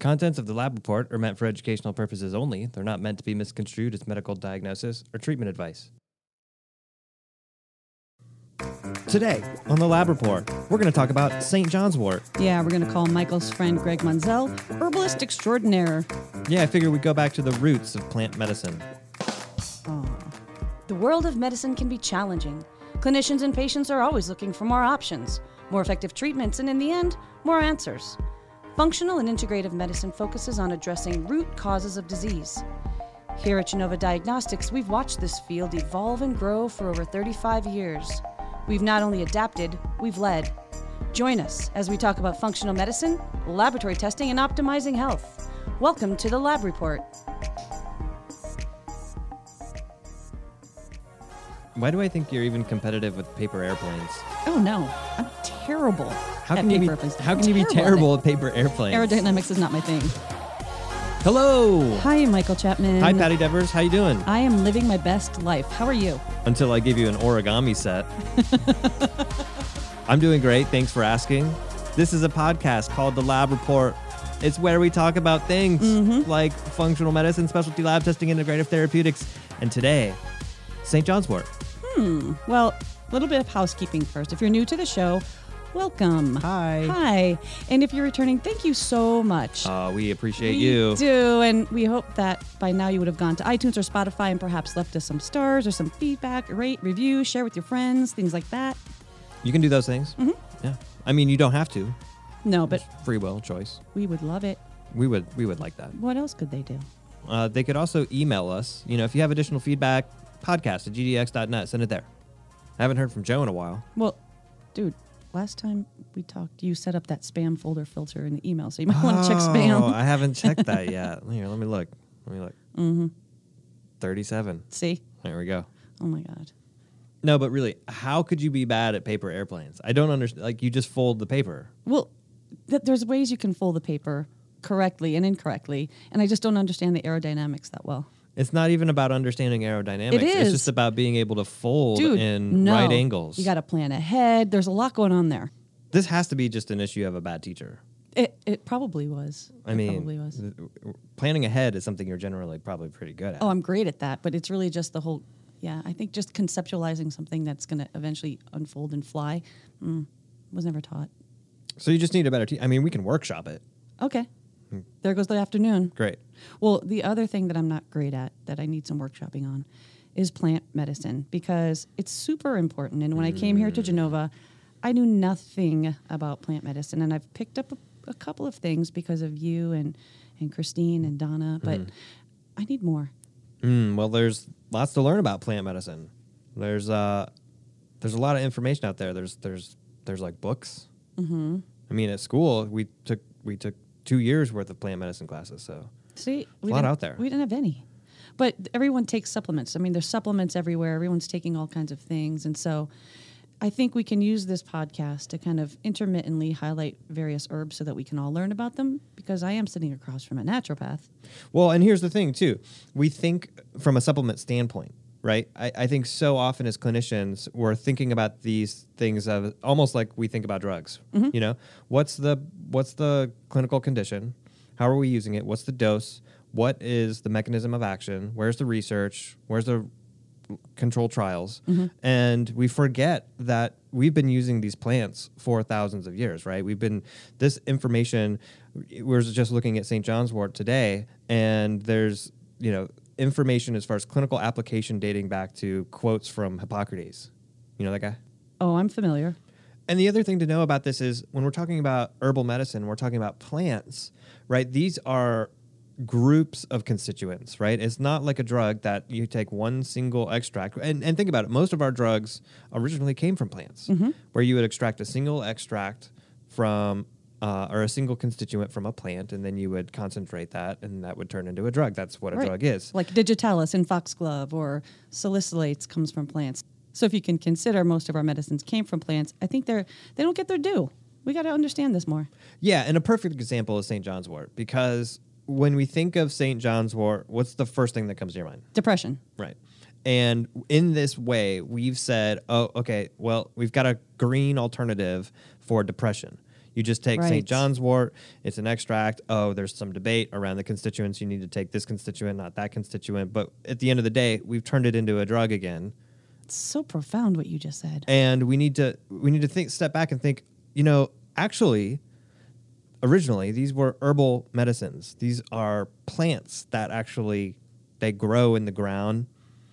contents of the lab report are meant for educational purposes only. They're not meant to be misconstrued as medical diagnosis or treatment advice. Today, on the lab report, we're going to talk about St. John's wort. Yeah, we're going to call Michael's friend Greg Monzel herbalist extraordinaire. Yeah, I figure we'd go back to the roots of plant medicine. The world of medicine can be challenging. Clinicians and patients are always looking for more options, more effective treatments, and in the end, more answers. Functional and integrative medicine focuses on addressing root causes of disease. Here at Genova Diagnostics, we've watched this field evolve and grow for over 35 years. We've not only adapted, we've led. Join us as we talk about functional medicine, laboratory testing, and optimizing health. Welcome to the Lab Report. Why do I think you're even competitive with paper airplanes? Oh no, I'm terrible How at can you be, how I'm can you be terrible it. at paper airplanes? Aerodynamics is not my thing. Hello. Hi, Michael Chapman. Hi, Patti Devers. How you doing? I am living my best life. How are you? Until I give you an origami set. I'm doing great. Thanks for asking. This is a podcast called The Lab Report. It's where we talk about things Mm-hmm. like functional medicine, specialty lab testing, integrative therapeutics, and today, St. John's wort. Hmm. Well, a little bit of housekeeping first. If you're new to the show, welcome. Hi. Hi. And if you're returning, thank you so much. Uh, we appreciate we you. do, and we hope that by now you would have gone to iTunes or Spotify and perhaps left us some stars or some feedback, rate, review, share with your friends, things like that. You can do those things. Mm-hmm. Yeah. I mean, you don't have to. No, but Free will, choice. we would love it. We would we would like that. What else could they do? Uh, they could also email us. You know, if you have additional feedback, podcast at gdx.net. Send it there. I haven't heard from Joe in a while. Well, dude, last time we talked, you set up that spam folder filter in the email, so you might want to check Oh, spam. I haven't checked that yet. Here, let me look. Let me look. Mm-hmm. 37. See? There we go. Oh my God. No, but really, how could you be bad at paper airplanes? I don't understand. Like, you just fold the paper. Well, th- there's ways you can fold the paper correctly and incorrectly, and I just don't understand the aerodynamics that well. It's not even about understanding aerodynamics. It It's just about being able to fold Dude, in no. right angles. You got to plan ahead. There's a lot going on there. this has to be just an issue of a bad teacher. It it probably was. I It mean, probably was. planning ahead is something you're generally probably pretty good at. Oh, I'm great at that, but it's really just the whole. Yeah, I think just conceptualizing something that's going to eventually unfold and fly mm, was never taught. So you just need a better teacher. I mean, we can workshop it. Okay, Hmm. there goes the afternoon. Great. Well, the other thing that I'm not great at that I need some workshopping on is plant medicine because it's super important. And when I came here to Genova, I knew nothing about plant medicine, and I've picked up a, a couple of things because of you and and Christine and Donna, but I need more. Mm, well, there's lots to learn about plant medicine. There's uh, there's a lot of information out there. There's there's there's like books. Mm-hmm. I mean, at school we took we took two years worth of plant medicine classes. So See, a we lot didn't- out there. We didn't have any, but everyone takes supplements. I mean, there's supplements everywhere. Everyone's taking all kinds of things, and so I think we can use this podcast to kind of intermittently highlight various herbs so that we can all learn about them. Because I am sitting across from a naturopath. Well, and here's the thing too. We think from a supplement standpoint, right? I, I think so often as clinicians, we're thinking about these things of almost like we think about drugs. Mm-hmm. You know, what's the what's the clinical condition? How are we using it? What's the dose? What is the mechanism of action? Where's the research? Where's the control trials? Mm-hmm. And we forget that we've been using these plants for thousands of years, right? We've been this information. We're just looking at St. John's Wort today, and there's you know information as far as clinical application dating back to quotes from Hippocrates. You know that guy. Oh, I'm familiar. And the other thing to know about this is when we're talking about herbal medicine, we're talking about plants, right? These are groups of constituents, right? It's not like a drug that you take one single extract. And, and think about it, most of our drugs originally came from plants, where you would extract a single extract from, uh, or a single constituent from a plant, and then you would concentrate that, and that would turn into a drug. That's what a Right. drug is. Like digitalis in foxglove or salicylates comes from plants. So if you can consider most of our medicines came from plants, I think they're they don't get their due. We got to understand this more. Yeah, and a perfect example is St. John's wort because when we think of St. John's wort, what's the first thing that comes to your mind? Depression. Right. And in this way, we've said, oh, okay, well, we've got a green alternative for depression. You just take Right. St. John's wort, it's an extract. Oh, there's some debate around the constituents. You need to take this constituent, not that constituent. But at the end of the day, we've turned it into a drug again. It's so profound what you just said. And we need to we need to think step back and think, you know, actually originally these were herbal medicines. These are plants that actually they grow in the ground.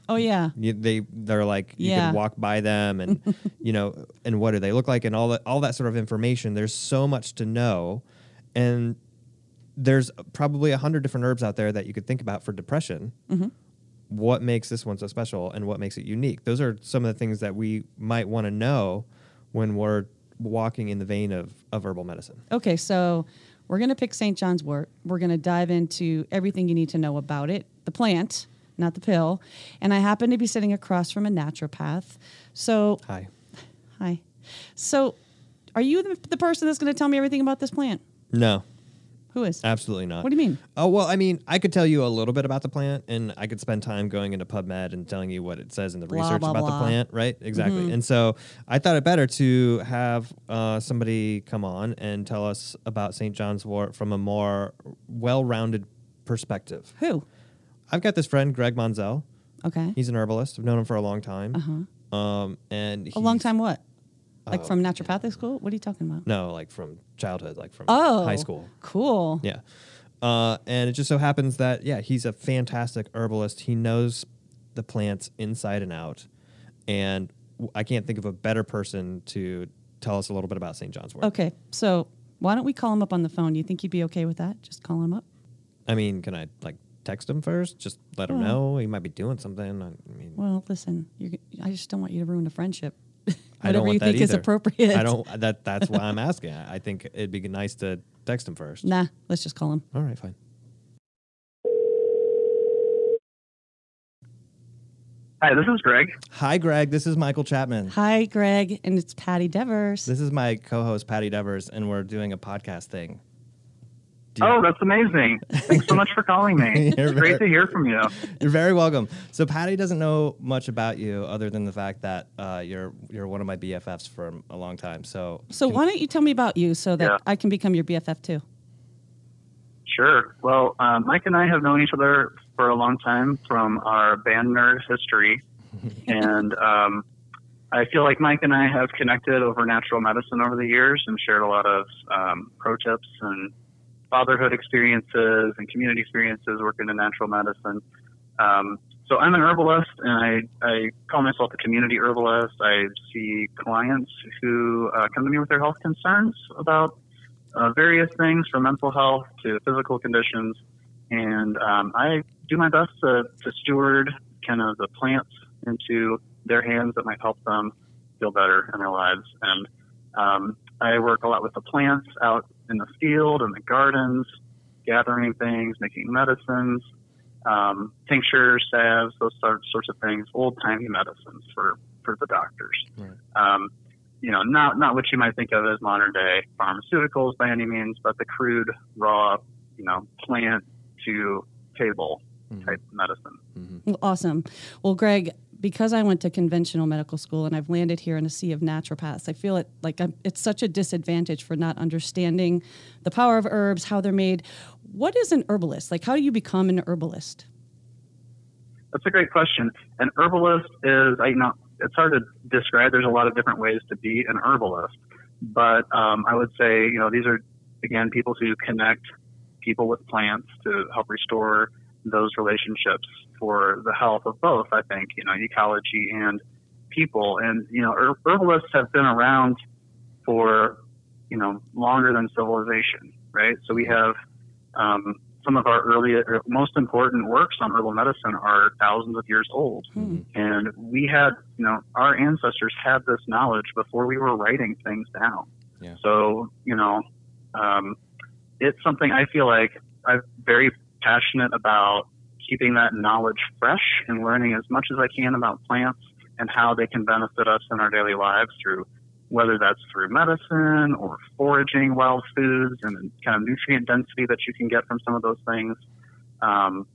Oh yeah. You, they they're like you Yeah. can walk by them and you know and what do they look like and all that all that sort of information. There's so much to know, and there's probably a hundred different herbs out there that you could think about for depression. Mm-hmm. What makes this one so special and what makes it unique? Those are some of the things that we might want to know when we're walking in the vein of, of herbal medicine. Okay, so we're going to pick St. John's wort. We're going to dive into everything you need to know about it, the plant, not the pill. And I happen to be sitting across from a naturopath. So, Hi. hi. So, are you the, the person that's going to tell me everything about this plant? No, Who is? absolutely not. What do you mean? Oh well, I mean, I could tell you a little bit about the plant, and I could spend time going into PubMed and telling you what it says in the Blah, research blah, about blah. Mm-hmm. the plant, right? Exactly. And so I thought it better to have uh, somebody come on and tell us about St. John's Wort from a more well-rounded perspective. Who? I've got this friend, Greg Monzel. Okay. He's an herbalist. I've known him for a long time. Uh-huh. Um, and a long time what? Like Oh, from naturopathic school? What are you talking about? No, like from childhood, like from Oh, high school. Cool. Yeah. Uh, and it just so happens that, yeah, he's a fantastic herbalist. He knows the plants inside and out. And I can't think of a better person to tell us a little bit about St. John's wort. Okay, so why don't we call him up on the phone? You think he'd be okay with that? Just call him up. I mean, can I like text him first? Just let him know. He might be doing something. I mean, Well, listen, I just don't want you to ruin the friendship. I don't Whatever want you that think is appropriate. I don't, that, that's why I'm asking. I I think it'd be nice to text him first. Nah, let's just call him. All right, fine. Hi, this is Greg. Hi, Greg. This is Michael Chapman. Hi, Greg, and it's Patti Devers. This is my co-host Patti Devers, and we're doing a podcast thing. Do you- Oh, that's amazing. Thanks so much for calling me. You're It's great to hear from you. You're very welcome. So Patti doesn't know much about you other than the fact that uh, you're you're one of my BFFs for a long time. So so why don't you tell me about you so that Yeah. I can become your BFF too? Sure. Well, um, Mike and I have known each other for a long time from our band nerd history. and um, I feel like Mike and I have connected over natural medicine over the years and shared a lot of um, pro tips and fatherhood experiences and community experiences working in natural medicine. Um, so I'm an herbalist, and I, I call myself a community herbalist. I see clients who uh, come to me with their health concerns about uh, various things from mental health to physical conditions. And um, I do my best to, to steward kind of the plants into their hands that might help them feel better in their lives. And um, I work a lot with the plants out in the field and the gardens, gathering things, making medicines, um, tinctures, salves, those sorts of things, old timey medicines for, for the doctors. Right. Um, you know, not not what you might think of as modern day pharmaceuticals by any means, but the crude, raw, you know, plant to table type medicine. Well, awesome. Well, Greg, because I went to conventional medical school and I've landed here in a sea of naturopaths, I feel it like I'm, it's such a disadvantage for not understanding the power of herbs, how they're made. What is an herbalist? Like, how do you become an herbalist? That's a great question. An herbalist is, I you know, it's hard to describe. There's a lot of different ways to be an herbalist, but um, I would say, you know, these are again people who connect people with plants to help restore those relationships for the health of both. I think you know ecology and people, and you know, her- herbalists have been around for you know longer than civilization, right? So we have um, some of our earliest, most important works on herbal medicine are thousands of years old. And we had, you know, our ancestors had this knowledge before we were writing things down. Yeah. So, you know, um, it's something I feel like I'm very passionate about keeping that knowledge fresh and learning as much as I can about plants and how they can benefit us in our daily lives through whether that's through medicine or foraging wild foods and kind of nutrient density that you can get from some of those things, um,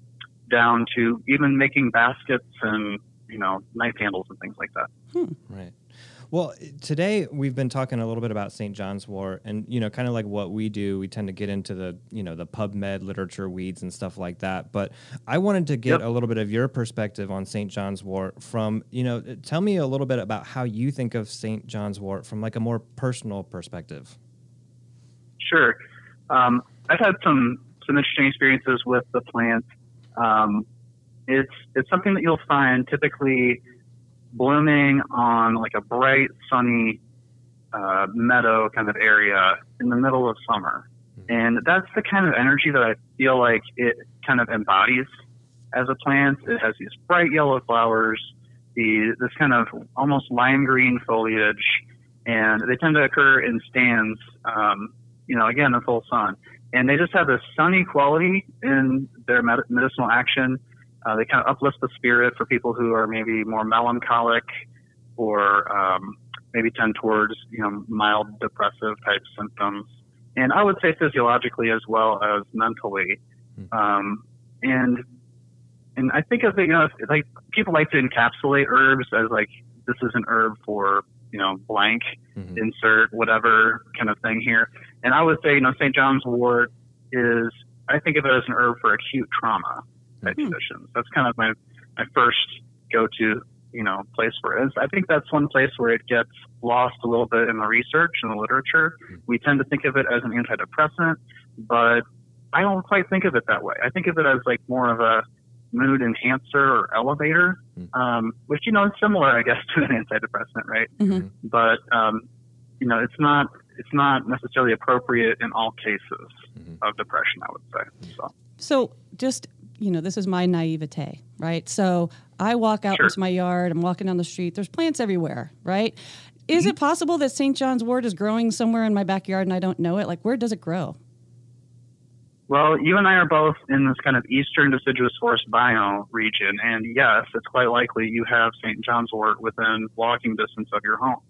down to even making baskets and you know knife handles and things like that. Right. Well, today we've been talking a little bit about St. John's wort, and you know, kind of like what we do. We tend to get into the you know the PubMed literature weeds and stuff like that. But I wanted to get Yep. a little bit of your perspective on St. John's wort from you know. Tell me a little bit about how you think of St. John's wort from like a more personal perspective. Sure. Um, I've had some some interesting experiences with the plant. Um, it's it's something that you'll find typically blooming on like a bright, sunny uh, meadow kind of area in the middle of summer, and that's the kind of energy that I feel like it kind of embodies as a plant. It has these bright yellow flowers, the this kind of almost lime green foliage, and they tend to occur in stands. Um, you know, again, the full sun. And they just have this sunny quality in their med- medicinal action. Uh, they kind of uplift the spirit for people who are maybe more melancholic or um, maybe tend towards, you know, mild depressive type symptoms. And I would say physiologically as well as mentally. Um, and and I think of it, you know, like people like to encapsulate herbs as like this is an herb for you know blank Mhm. insert whatever kind of thing here. And I would say, you know, St. John's wort is, I think of it as an herb for acute trauma type Mhm. conditions. That's kind of my, my first go to, you know, place for it. I think that's one place where it gets lost a little bit in the research and the literature. We tend to think of it as an antidepressant, but I don't quite think of it that way. I think of it as like more of a mood enhancer or elevator, um, which, you know, is similar, I guess, to an antidepressant, right? Mhm. but um, you know, it's not it's not necessarily appropriate in all cases of depression. I would say. So So just you know, this is my naivete, right? So I walk out Sure. into my yard. I'm walking down the street. There's plants everywhere, right? Is it mm-hmm. possible that St. John's wort is growing somewhere in my backyard and I don't know it? Like, where does it grow? Well, you and I are both in this kind of eastern deciduous forest biome region, and yes, it's quite likely you have St. John's wort within walking distance of your home.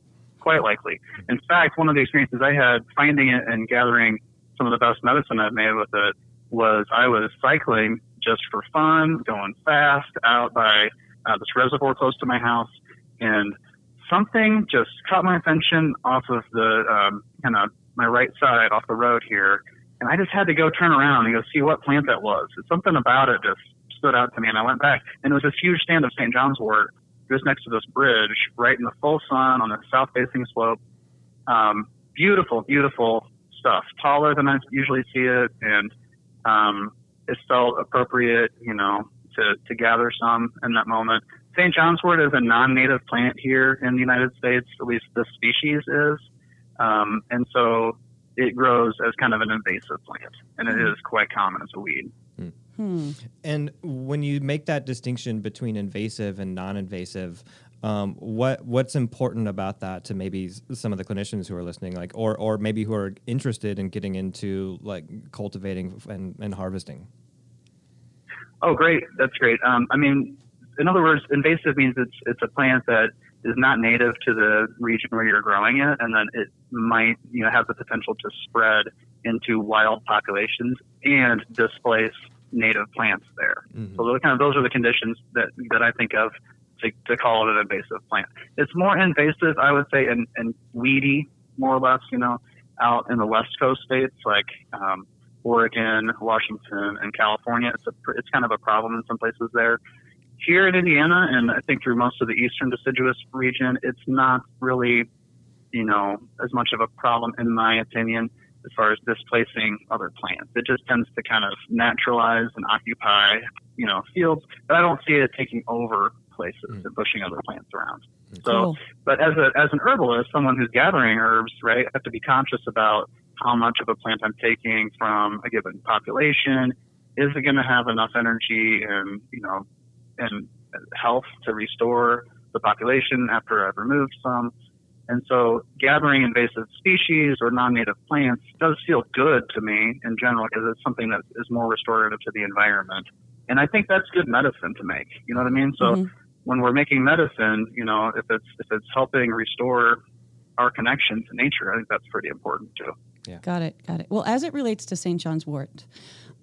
Quite likely. In fact, one of the experiences I had finding it and gathering some of the best medicine I've made with it was I was cycling just for fun, going fast out by uh, this reservoir close to my house, and something just caught my attention off of the um, kind of my right side off the road here, and I just had to go turn around and go see what plant that was. Something about it just stood out to me, and I went back, and it was this huge stand of St. John's wort just next to this bridge, right in the full sun on a south-facing slope. Um, beautiful, beautiful stuff. Taller than I usually see it, and um, it felt appropriate, you know, to to gather some in that moment. St. John's wort is a non-native plant here in the United States, at least this species is, um, and so it grows as kind of an invasive plant, and it is quite common as a weed. And when you make that distinction between invasive and non-invasive, um, what what's important about that to maybe some of the clinicians who are listening, like, or or maybe who are interested in getting into like cultivating and, and harvesting? Oh, great. That's great. Um, I mean, in other words, invasive means it's it's a plant that is not native to the region where you're growing it, and then it might you know have the potential to spread into wild populations and displace native plants there. So those kind of those are the conditions that that I think of to, to call it an invasive plant. It's more invasive, I would say, and, and weedy more or less. You know, out in the West Coast states like um, Oregon, Washington, and California. It's a it's kind of a problem in some places there. Here in Indiana, and I think through most of the eastern deciduous region, it's not really, you know, as much of a problem in my opinion as far as displacing other plants. It just tends to kind of naturalize and occupy, you know, fields, but I don't see it taking over places and pushing other plants around. So, Cool. but as a as an herbalist, someone who's gathering herbs, right, I have to be conscious about how much of a plant I'm taking from a given population. Is it going to have enough energy and you know and health to restore the population after I've removed some? And so, gathering invasive species or non-native plants does feel good to me in general because it's something that is more restorative to the environment. And I think that's good medicine to make. You know what I mean? So Mhm. When we're making medicine, you know, if it's if it's helping restore our connection to nature, I think that's pretty important too. Yeah. Got it. Got it. Well, as it relates to St. John's wort,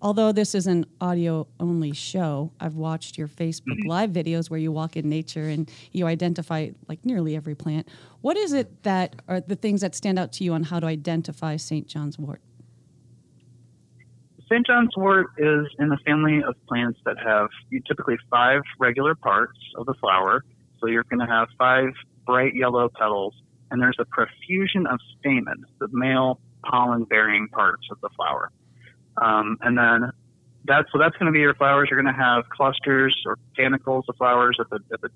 Although this is an audio only show, I've watched your Facebook mm-hmm. live videos where you walk in nature and you identify like nearly every plant. What is it that are the things that stand out to you on how to identify St. John's wort? St. John's wort is in the family of plants that have you typically five regular parts of the flower. So you're going to have five bright yellow petals, and there's a profusion of stamens, the male pollen bearing parts of the flower. Um, and then that's so that's going to be your flowers. You're going to have clusters or panicles of flowers at the at the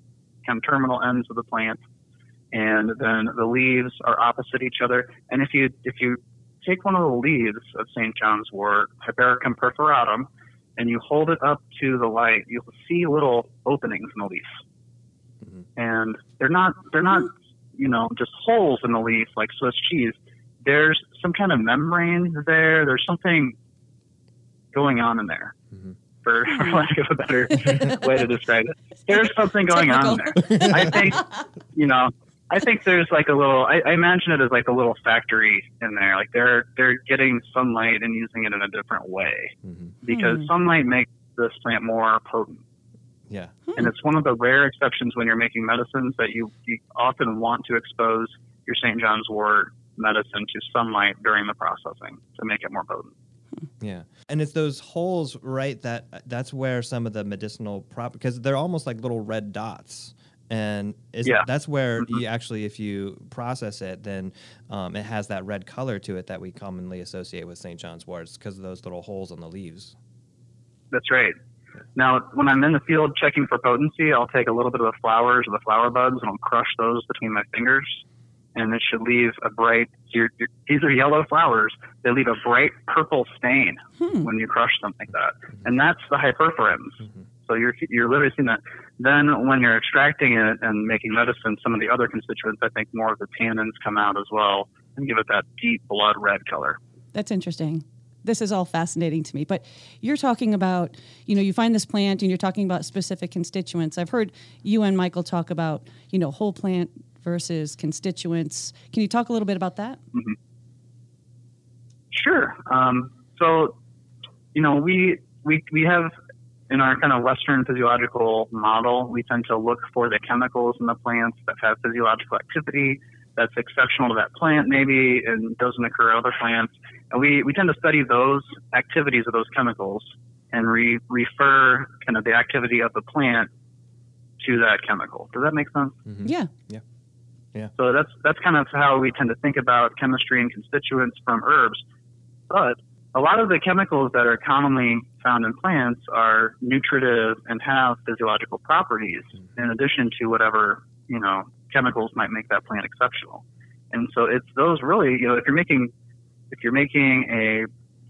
kind of terminal ends of the plant, and then the leaves are opposite each other. And if you if you take one of the leaves of St. John's wort, Hypericum perforatum, and you hold it up to the light, you'll see little openings in the leaf. Mm-hmm. And they're not they're not you know just holes in the leaf like Swiss cheese. There's some kind of membrane there. There's something going on in there. Mm-hmm. For, for lack of a better way to describe it, there's something going on there. I think, you know, I think there's like a little. I, I, imagine it as like a little factory in there. Like they're they're getting sunlight and using it in a different way mm-hmm. because mm-hmm. sunlight makes this plant more potent. Yeah, and it's one of the rare exceptions when you're making medicines that you, you often want to expose your St. John's wort medicine to sunlight during the processing to make it more potent. Yeah, and it's those holes, right? That that's where some of the medicinal prop because they're almost like little red dots, and yeah. that's where mm-hmm. you actually, if you process it, then um, it has that red color to it that we commonly associate with St. John's wort because of those little holes on the leaves. That's right. Now, when I'm in the field checking for potency, I'll take a little bit of the flowers or the flower buds and I'll crush those between my fingers and it should leave a bright. You're, you're, these are yellow flowers. They leave a bright purple stain hmm. when you crush them like that, and that's the hyperforins. Mm-hmm. So you're you're literally seeing that. Then when you're extracting it and making medicine, some of the other constituents, I think more of the tannins come out as well and give it that deep blood red color. That's interesting. This is all fascinating to me. But you're talking about, you know, you find this plant and you're talking about specific constituents. I've heard you and Michael talk about, you know, whole plant versus constituents. Can you talk a little bit about that? Mm-hmm. Sure. Um, so, you know, we, we, we have in our kind of Western physiological model, we tend to look for the chemicals in the plants that have physiological activity that's exceptional to that plant, maybe, and doesn't occur in other plants. And we, we tend to study those activities of those chemicals and re- refer kind of the activity of the plant to that chemical. Does that make sense? Mm-hmm. Yeah. Yeah. Yeah. So that's that's kind of how we tend to think about chemistry and constituents from herbs. But a lot of the chemicals that are commonly found in plants are nutritive and have physiological properties mm-hmm. in addition to whatever, you know, chemicals might make that plant exceptional. And so it's those really, you know, if you're making if you're making a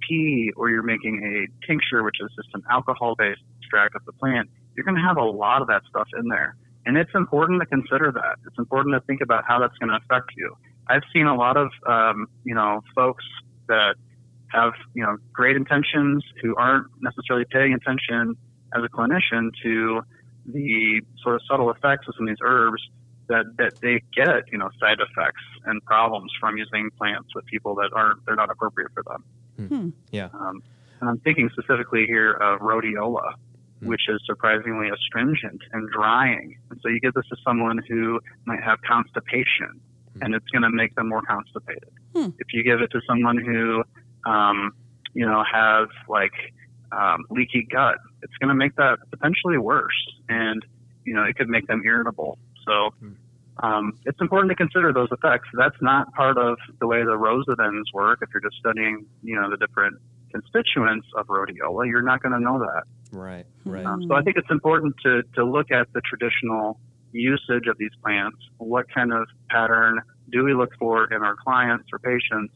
tea or you're making a tincture, which is just an alcohol based extract of the plant, you're going to have a lot of that stuff in there. And it's important to consider that. It's important to think about how that's going to affect you. I've seen a lot of, um, you know, folks that have, you know, great intentions who aren't necessarily paying attention as a clinician to the sort of subtle effects of some of these herbs that, that they get, you know, side effects and problems from using plants with people that aren't, they're not appropriate for them. Hmm. Yeah. Um, and I'm thinking specifically here of rhodiola mm. which is surprisingly astringent and drying. And so you give this to someone who might have constipation, mm. and it's going to make them more constipated. Mm. If you give it to someone who, um, you know, have like um, leaky gut, it's going to make that potentially worse, and you know, it could make them irritable. So. Hmm. Um, it's important to consider those effects. That's not part of the way the rosodens work. If you're just studying, you know, the different constituents of rhodiola, you're not going to know that. Right, right. Um, so I think it's important to, to look at the traditional usage of these plants. What kind of pattern do we look for in our clients or patients?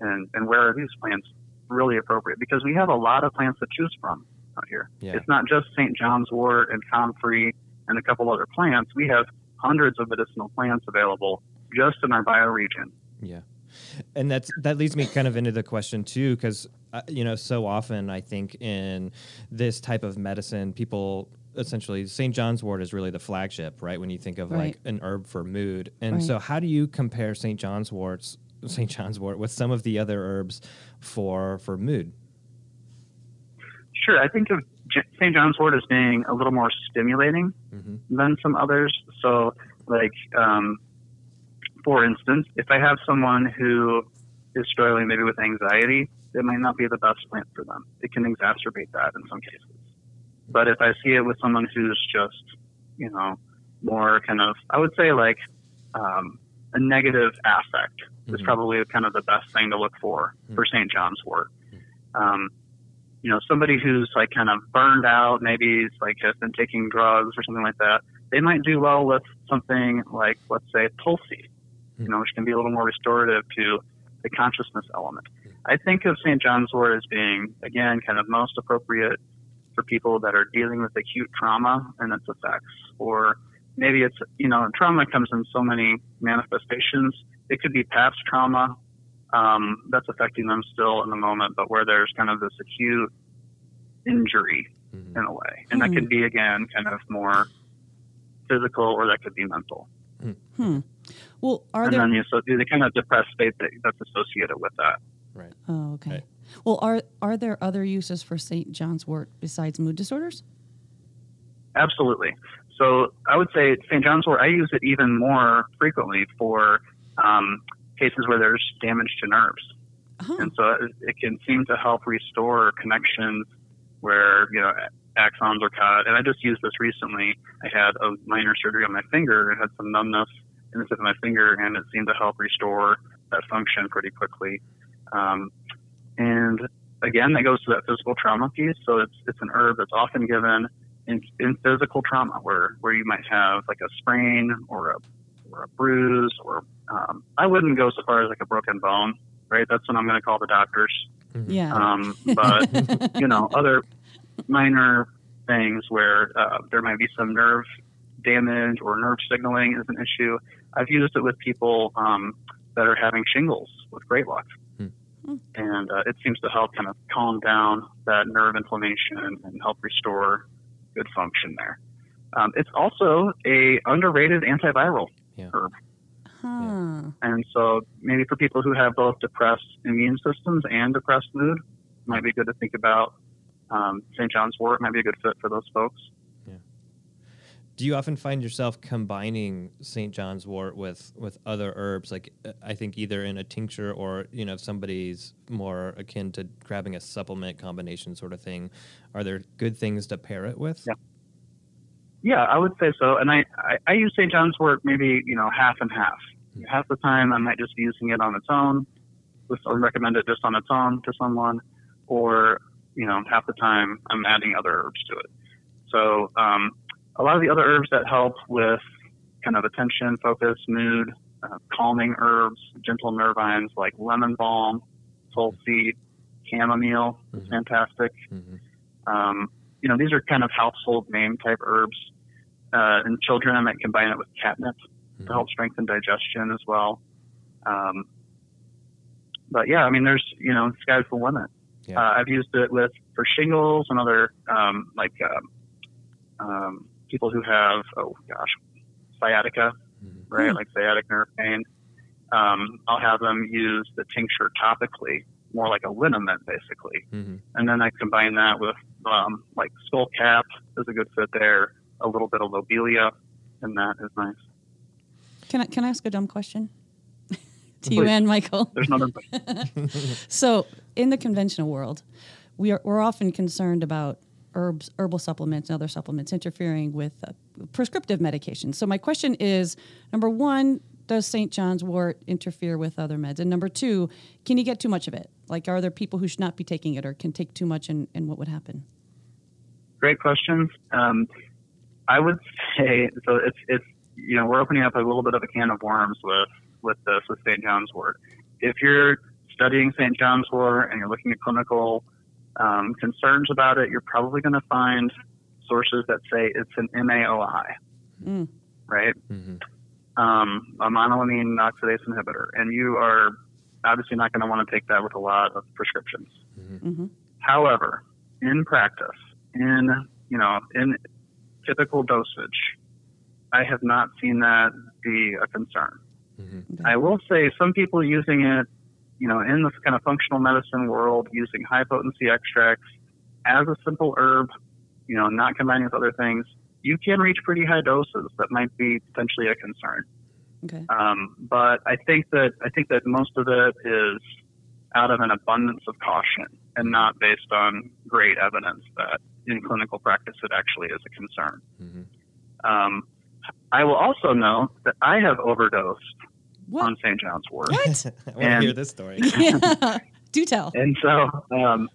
And, and where are these plants really appropriate? Because we have a lot of plants to choose from out here. Yeah. It's not just St. John's wort and comfrey and a couple other plants. We have hundreds of medicinal plants available just in our bioregion. Yeah. And that's that leads me kind of into the question too, because uh, you know, so often I think in this type of medicine, people essentially St. John's wort is really the flagship, right? When you think of right. like an herb for mood. And right. so how do you compare St. John's worts St. John's wort with some of the other herbs for for mood? Sure, I think of St. John's wort as being a little more stimulating Mm-hmm. than some others. So, like, um, for instance, if I have someone who is struggling maybe with anxiety, it might not be the best plant for them. It can exacerbate that in some cases. But if I see it with someone who's just, you know, more kind of, I would say like um, a negative affect is Mhm. probably kind of the best thing to look for for St. John's wort. Um, you know, somebody who's like kind of burned out, maybe it's like has been taking drugs or something like that, they might do well with something like, let's say, Tulsi, you know, which can be a little more restorative to the consciousness element. I think of St. John's wort as being, again, kind of most appropriate for people that are dealing with acute trauma and its effects. Or maybe it's, you know, trauma comes in so many manifestations. It could be past trauma um, that's affecting them still in the moment, but where there's kind of this acute injury Mhm. in a way. And that could be, again, kind of more physical or that could be mental. Hmm. Well, are and there? then the, asso- the kind of depressed state that, that's associated with that. Right. oh, okay. Right. Well, are are there other uses for St. John's wort besides mood disorders? Absolutely. So I would say St. John's wort, I use it even more frequently for um, cases where there's damage to nerves. Oh, And so it, it can seem to help restore connections where, you know, axons are cut. And I just used this recently. I had a minor surgery on my finger and had some numbness in the tip of my finger, and it seemed to help restore that function pretty quickly. Um, and again, that goes to that physical trauma piece. So it's, it's an herb that's often given in, in physical trauma where, where you might have like a sprain or a, or a bruise or um, I wouldn't go so far as like a broken bone, right? That's what I'm going to call the doctors. yeah. Um, but you know, other minor things where uh, there might be some nerve damage or nerve signaling is an issue. I've used it with people um, that are having shingles with great luck. Hmm. And uh, it seems to help kind of calm down that nerve inflammation and help restore good function there. Um, it's also a underrated antiviral Yeah. herb. huh. And so maybe for people who have both depressed immune systems and depressed mood, might be good to think about um, St. John's wort might be a good fit for those folks. Do you often find yourself combining St. John's wort with with other herbs? Like uh, I think either in a tincture or you know if somebody's more akin to grabbing a supplement combination sort of thing. Are there good things to pair it with? Yeah. Yeah, I would say so. And I, I, I use St. John's wort maybe, you know, half and half. Half the time I might just be using it on its own. I recommend it just on its own to someone. Or, you know, half the time I'm adding other herbs to it. So um, a lot of the other herbs that help with kind of attention, focus, mood, uh, calming herbs, gentle nervines like lemon balm, tulsi, chamomile Mhm. fantastic. hmm Um, you know, these are kind of household name type herbs. Uh, in children, I might combine it with catnip to help strengthen digestion as well. Um, but yeah, I mean, there's, you know, sky's the limit. Yeah. Uh, I've used it with for shingles and other, um, like, um, um, people who have, oh gosh, sciatica, Mhm. right? Like sciatic nerve pain. Um, I'll have them use the tincture topically, more like a liniment, basically hmm and then I combine that with um, like skull cap is a good fit there. A little bit of lobelia, and that is nice. Can I can I ask a dumb question to you and Michael? There's another. So, in the conventional world, we are we're often concerned about herbs, herbal supplements, and other supplements interfering with uh, prescriptive medications. So, my question is: number one, does St. John's Wort interfere with other meds? And number two, can you get too much of it? Like, are there people who should not be taking it, or can take too much, and, and what would happen? Great questions. Um, I would say so. It's it's you know we're opening up a little bit of a can of worms with with this with St. John's Wort. If you're studying St. John's Wort and you're looking at clinical um, concerns about it, you're probably going to find sources that say it's an MAOI, Mm. right? hmm um, a monoamine oxidase inhibitor, and you are obviously not going to want to take that with a lot of prescriptions. hmm However, in practice, in you know, in typical dosage, I have not seen that be a concern. hmm I will say some people using it, you know, in this kind of functional medicine world, using high potency extracts, as a simple herb, you know, not combining with other things, you can reach pretty high doses that might be potentially a concern. Okay. Um, but I think that I think that most of it is out of an abundance of caution and not based on great evidence that in clinical practice it actually is a concern. Mhm. Um, I will also note that I have overdosed What? on St. John's wort. What? I want to hear this story. yeah. Do tell. And so, um,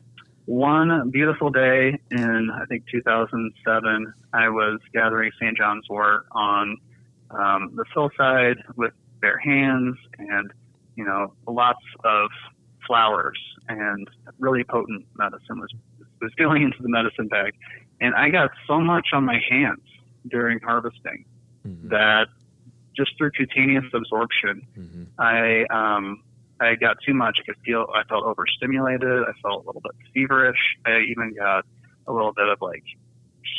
one beautiful day in I think 2007, I was gathering St. John's wort on um, the hillside with bare hands and you know lots of flowers and really potent medicine was was going into the medicine bag, and I got so much on my hands during harvesting Mhm. that just through cutaneous absorption, Mhm. I um, I got too much. I could feel I felt overstimulated. I felt a little bit feverish. I even got a little bit of like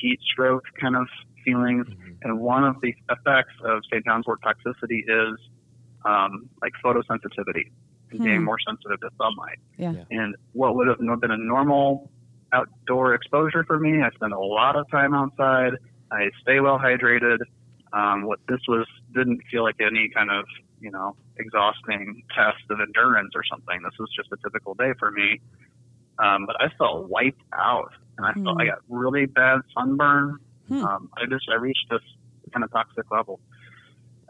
heat stroke kind of feelings. Mhm. And one of the effects of St. John's wort toxicity is um, like photosensitivity, and being Hmm. more sensitive to sunlight. Yeah. Yeah. And what would have been a normal outdoor exposure for me, I spend a lot of time outside. I stay well hydrated. Um, what this was didn't feel like any kind of you know exhausting test of endurance or something. This was just a typical day for me. Um, but I felt wiped out, and I felt Hmm. I got really bad sunburn. Hmm. Um, I just I reached this kind of toxic level.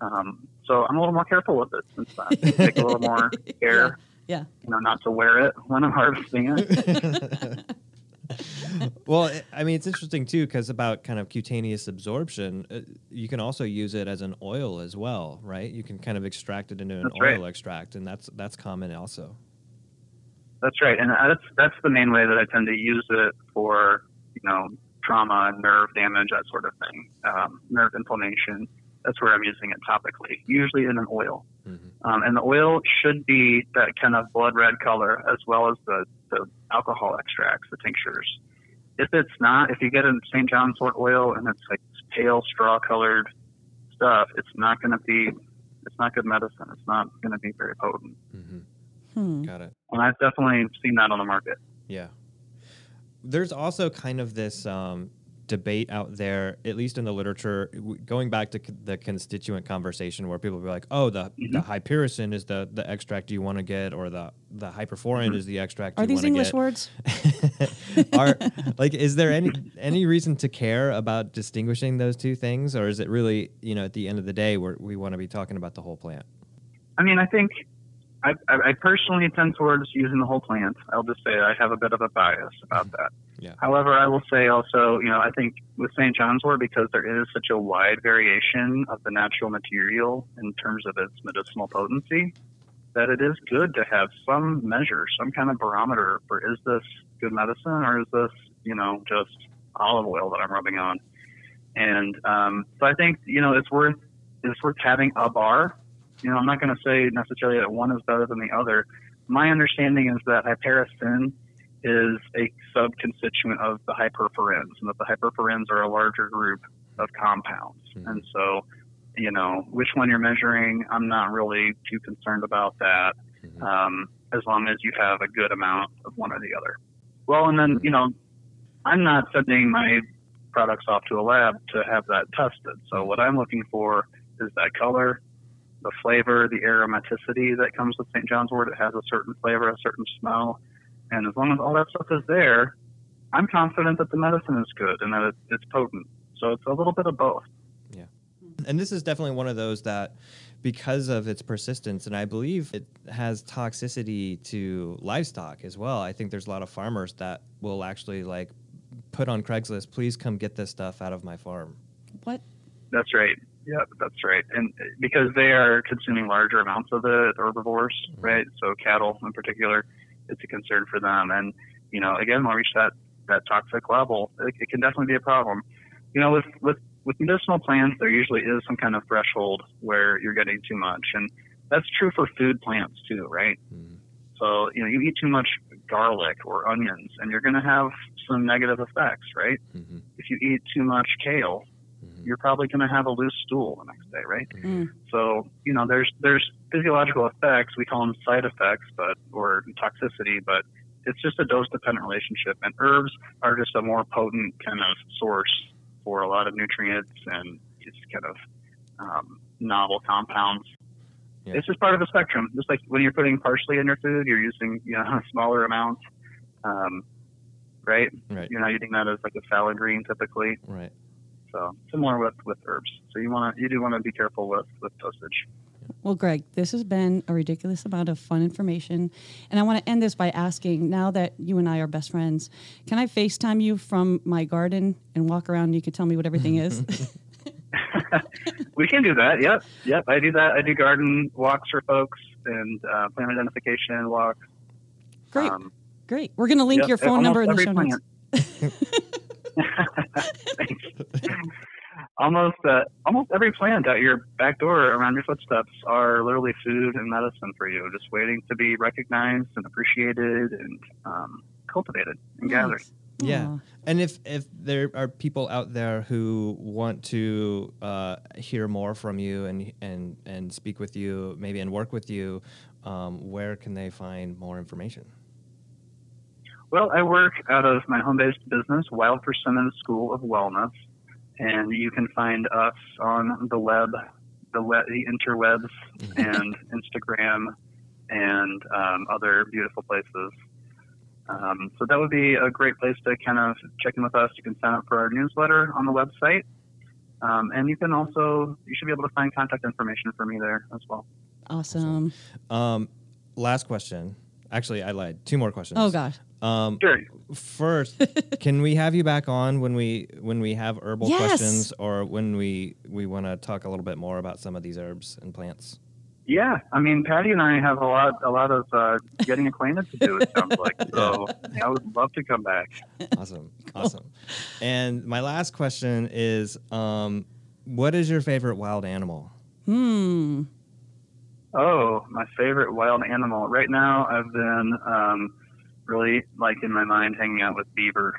Um, so I'm a little more careful with it since then. Take a little more care, Yeah. you know, not to wear it when I'm harvesting it. well, I mean, it's interesting too because about kind of cutaneous absorption, uh, you can also use it as an oil as well, right? You can kind of extract it into an That's oil right. extract, and that's that's common also. That's right, and that's that's the main way that I tend to use it for you know trauma, nerve damage, that sort of thing, um, nerve inflammation. That's where I'm using it topically, usually in an oil. Mhm. Um, and the oil should be that kind of blood red color as well as the, the alcohol extracts, the tinctures. If it's not, if you get a St. John's wort oil and it's like pale straw colored stuff, it's not going to be, it's not good medicine. It's not going to be very potent. Mm-hmm. Hmm. Got it. And I've definitely seen that on the market. Yeah. There's also kind of this um, debate out there, at least in the literature, going back to c- the constituent conversation, where people be like, "Oh, the the Mm-hmm. hypericin is the the extract you want to get, or the the hyperforin Mm-hmm. is the extract Are you these want English to words? get." Are like, is there any any reason to care about distinguishing those two things, or is it really, you know, at the end of the day, we we want to be talking about the whole plant? I mean, I think I, I, I personally tend towards using the whole plant. I'll just say I have a bit of a bias about that. Yeah. However, I will say also, you know, I think with St. John's wort, because there is such a wide variation of the natural material in terms of its medicinal potency, that it is good to have some measure, some kind of barometer for is this good medicine or is this, you know, just olive oil that I'm rubbing on? And um, so I think, you know, it's worth it's worth having a bar you know, I'm not going to say necessarily that one is better than the other. My understanding is that hypericin is a subconstituent of the hyperforins, and that the hyperforins are a larger group of compounds. Mhm. And so, you know, which one you're measuring, I'm not really too concerned about that, Mhm. um, as long as you have a good amount of one or the other. Well, and then, you know, I'm not sending my products off to a lab to have that tested. So what I'm looking for is that color, the flavor, the aromaticity that comes with St. John's wort. It has a certain flavor, a certain smell. And as long as all that stuff is there, I'm confident that the medicine is good and that it, it's potent. So it's a little bit of both. Yeah. And this is definitely one of those that, because of its persistence, and I believe it has toxicity to livestock as well. I think there's a lot of farmers that will actually like put on Craigslist, please come get this stuff out of my farm. What? That's right. Yeah, that's right. And because they are consuming larger amounts of the herbivores, mm-hmm. right? So cattle in particular, it's a concern for them. And, you know, again, when we reach that, that toxic level, it, it can definitely be a problem. You know, with, with, with medicinal plants, there usually is some kind of threshold where you're getting too much. And that's true for food plants too, right? Mhm. So, you know, you eat too much garlic or onions and you're going to have some negative effects, right? Mhm. If you eat too much kale. You're probably going to have a loose stool the next day, right? Mm. So you know, there's there's physiological effects. We call them side effects, but or toxicity, but it's just a dose dependent relationship, and herbs are just a more potent kind of source for a lot of nutrients and just kind of um, novel compounds. Yeah. It's just part of the spectrum. Just like when you're putting parsley in your food, you're using you know a smaller amount, um, right? Right. You're not eating that as like a salad green typically. Right. So similar with, with herbs. So you want to you do want to be careful with with dosage. Well, Greg, this has been a ridiculous amount of fun information. And I want to end this by asking now that you and I are best friends, can I FaceTime you from my garden and walk around and you can tell me what everything is? we can do that. Yep, yep. I do that. I do garden walks for folks and uh, plant identification walks. Great. Um, Great. We're going to link yep, your phone number in the every show notes. plant. Thanks. almost uh, almost every plant out your back door around your footsteps are literally food and medicine for you, just waiting to be recognized and appreciated and um, cultivated and gathered. Yeah, Aw. and if if there are people out there who want to uh, hear more from you and and and speak with you, maybe and work with you, um, where can they find more information? Well, I work out of my home-based business, Wild Persimmon School of Wellness, and you can find us on the web, the, web, the interwebs, and Instagram, and um, other beautiful places. Um, so that would be a great place to kind of check in with us. You can sign up for our newsletter on the website, um, and you can also you should be able to find contact information for me there as well. Awesome. Um, last question. Actually, I lied. Two more questions. Oh, gosh. Um, Sure. first, can we have you back on when we when we have herbal Yes. questions, or when we we want to talk a little bit more about some of these herbs and plants? Yeah, I mean, Patti and I have a lot, a lot of uh, getting acquainted to do. It sounds like so. I would love to come back. Awesome, awesome. And my last question is, um, what is your favorite wild animal? Hmm. Oh, my favorite wild animal right now. I've been um, really like in my mind hanging out with beaver.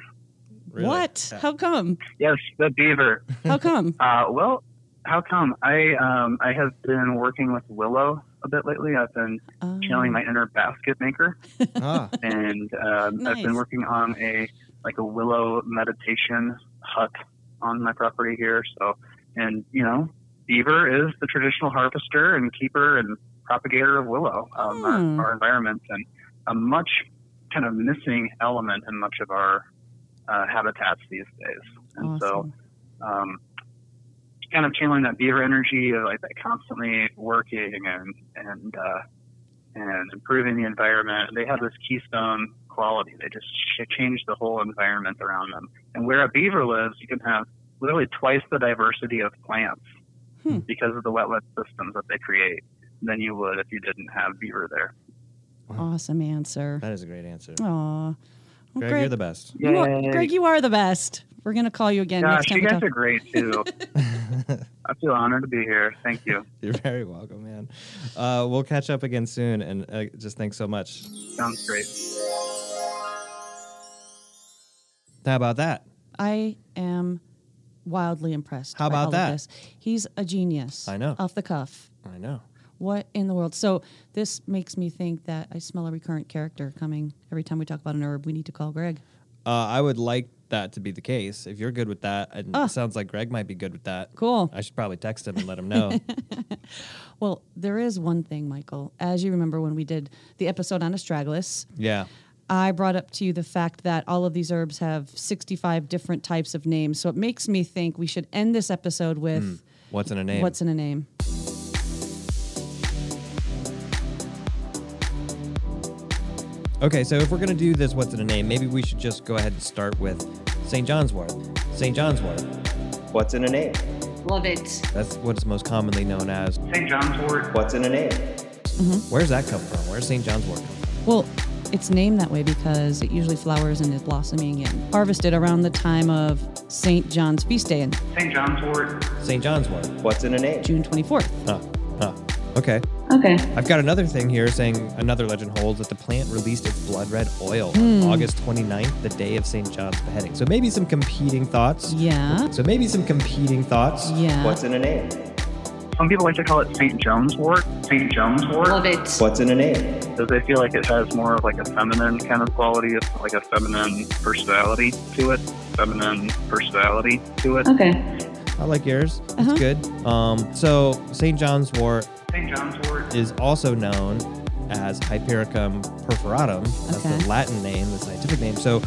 Really? What? Yeah. How come? Yes, the beaver. How come? Uh, well, how come? I um, I have been working with willow a bit lately. I've been Um, channeling my inner basket maker. ah, and um, I've been working on a like a willow meditation hut on my property here. So, and you know, beaver is the traditional harvester and keeper and propagator of willow um, Hmm. our, our environment, and a much kind of missing element in much of our uh, habitats these days. And awesome. so, um, kind of channeling that beaver energy of like that constantly working and and uh, and improving the environment. They have this keystone quality. They just sh- change the whole environment around them. And where a beaver lives, you can have literally twice the diversity of plants Hmm. because of the wetland systems that they create than you would if you didn't have beaver there. Awesome answer. that is a great answer. Aw. Well, Greg, Greg, you're the best. you are, Greg, you are the best. We're going to call you again next time you guys are great too. I feel honored to be here. Thank you. You're very welcome, man. Uh, we'll catch up again soon, and uh, just thanks so much. Sounds great. How about that? I am wildly impressed. How by about all of that? this. He's a genius. I know. Off the cuff. I know. What in the world? So this makes me think that I smell a recurrent character coming every time we talk about an herb. We need to call Greg. Uh, I would like that to be the case. If you're good with that, and Ah. it sounds like Greg might be good with that. Cool. I should probably text him and let him know. Well, there is one thing, Michael. As you remember when we did the episode on astragalus, yeah. I brought up to you the fact that all of these herbs have 65 different types of names. So it makes me think we should end this episode with What's in a name? what's in a name. Okay, so if we're gonna do this, what's in a name? Maybe we should just go ahead and start with St. John's Wort. St. John's Wort. What's in a name? Love it. That's what it's most commonly known as. St. John's Wort. What's in a name? Mm-hmm. Where's that come from? Where's St. John's Wort? Well, it's named that way because it usually flowers and is blossoming and harvested around the time of St. John's feast day in St. John's Wort. St. John's Wort. What's in a name? June 24th. Oh, oh, okay. Okay. I've got another thing here saying another legend holds that the plant released its blood red oil Hmm. on August 29th, the day of St. John's beheading. So maybe some competing thoughts. Yeah. So maybe some competing thoughts. Yeah. What's in a name? some people like to call it St. John's wort. St. John's wort. Love it. What's in a name? Because I feel like it has more of like a feminine kind of quality, like a feminine personality to it. Feminine personality to it. Okay. I like yours. It's Uh-huh. good. Um, so St. John's wort St. John's wort. is also known as Hypericum perforatum. That's Okay. the Latin name, the scientific name. So,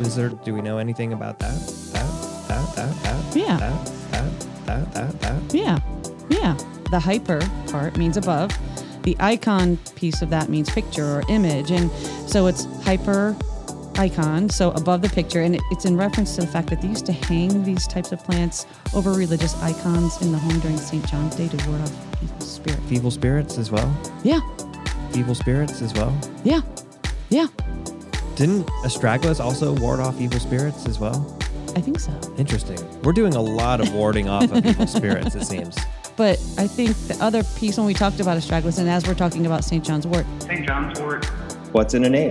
is there? Do we know anything about that? That? That? That? That? Yeah. That? That? That? That? That? Yeah, yeah. The hyper part means above. The icon piece of that means picture or image. And so it's hyper icon, so above the picture. And it's in reference to the fact that they used to hang these types of plants over religious icons in the home during St. John's Day to ward off evil spirit. Evil spirits as well. Yeah, Evil spirits as well. yeah, yeah. Didn't astragalus also ward off evil spirits as well? I think so. Interesting. We're doing a lot of warding off of evil spirits, it seems. But I think the other piece when we talked about astragalus, and as we're talking about St. John's wort, St. John's wort. What's in a name?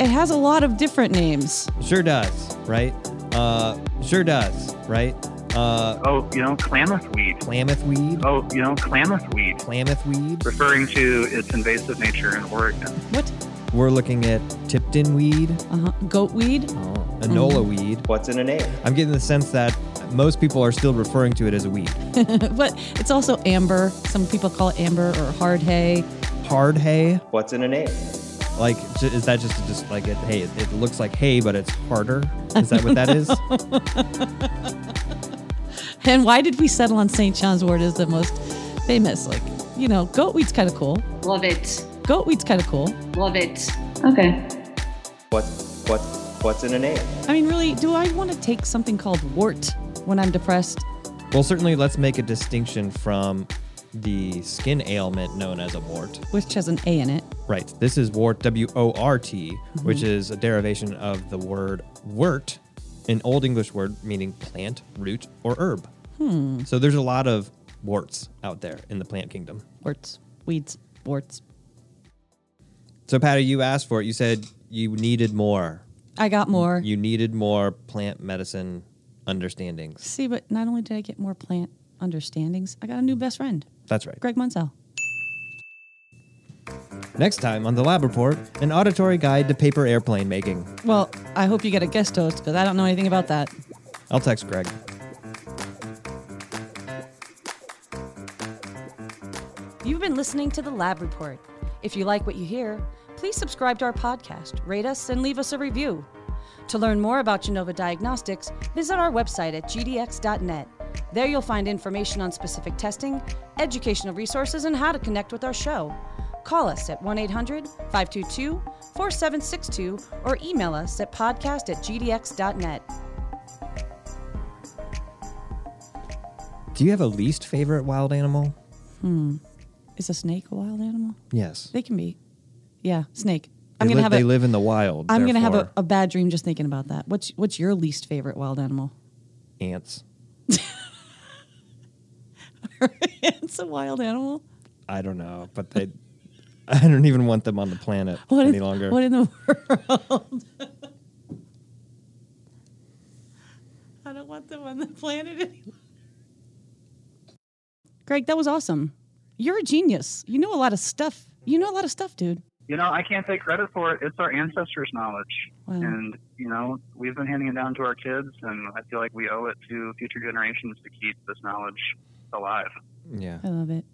It has a lot of different names. Sure does, right? Uh, sure does, right? Uh, Oh, you know, Klamath weed. Klamath weed, Oh, you know, Klamath weed. Klamath weed. Referring to its invasive nature in Oregon. What? We're looking at Tipton weed, Uh-huh. Goat weed? oh, Enola weed. What's in a name? I'm getting the sense that most people are still referring to it as a weed. but it's also amber. Some people call it amber or hard hay. Hard hay, What's in a name? Like is that just just like it? Hey, it, it looks like hay, but it's harder. Is that what that is? And why did we settle on St. John's wort as the most famous? Like, you know, goat weed's kind of cool. Love it. Goat weed's kind of cool. Love it. Okay. What what what's in a name? I mean, really, do I want to take something called wart when I'm depressed? well, certainly, let's make a distinction from the skin ailment known as a wart. Which has an A in it. Right. This is wart, W O R T, which is a derivation of the word wort, an Old English word meaning plant, root, or herb. Hmm. So there's a lot of warts out there in the plant kingdom. Warts, weeds, warts. So, Patti, you asked for it. You said you needed more. I got more. You needed more plant medicine understandings. See, but not only did I get more plant understandings, I got a new best friend, That's right. Greg Monzel. Next time on the Lab Report, an auditory guide to paper airplane making. Well, I hope you get a guest host because I don't know anything about that. I'll text Greg. You've been listening to the Lab Report. If you like what you hear, please subscribe to our podcast, rate us, and leave us a review. To learn more about Genova Diagnostics, visit our website at gdx.net. There you'll find information on specific testing, educational resources, and how to connect with our show. Call us at 1 800 522 4762 or email us at podcast at gdx.net. Do you have a least favorite wild animal? Hmm. Is a snake a wild animal? Yes. They can be. Yeah, snake. They, I'm gonna live, have they a, live in the wild. I'm gonna have a, a bad dream just thinking about that. What's what's your least favorite wild animal? ants. it's a wild animal. I don't know, but they. I don't even want them on the planet What any in- longer. What in the world? I don't want them on the planet anymore. Greg, that was awesome. You're a genius. You know a lot of stuff. You know a lot of stuff, dude. You know, I can't take credit for it. It's our ancestors' knowledge. Wow. And, you know, we've been handing it down to our kids, and I feel like we owe it to future generations to keep this knowledge alive. yeah. I love it.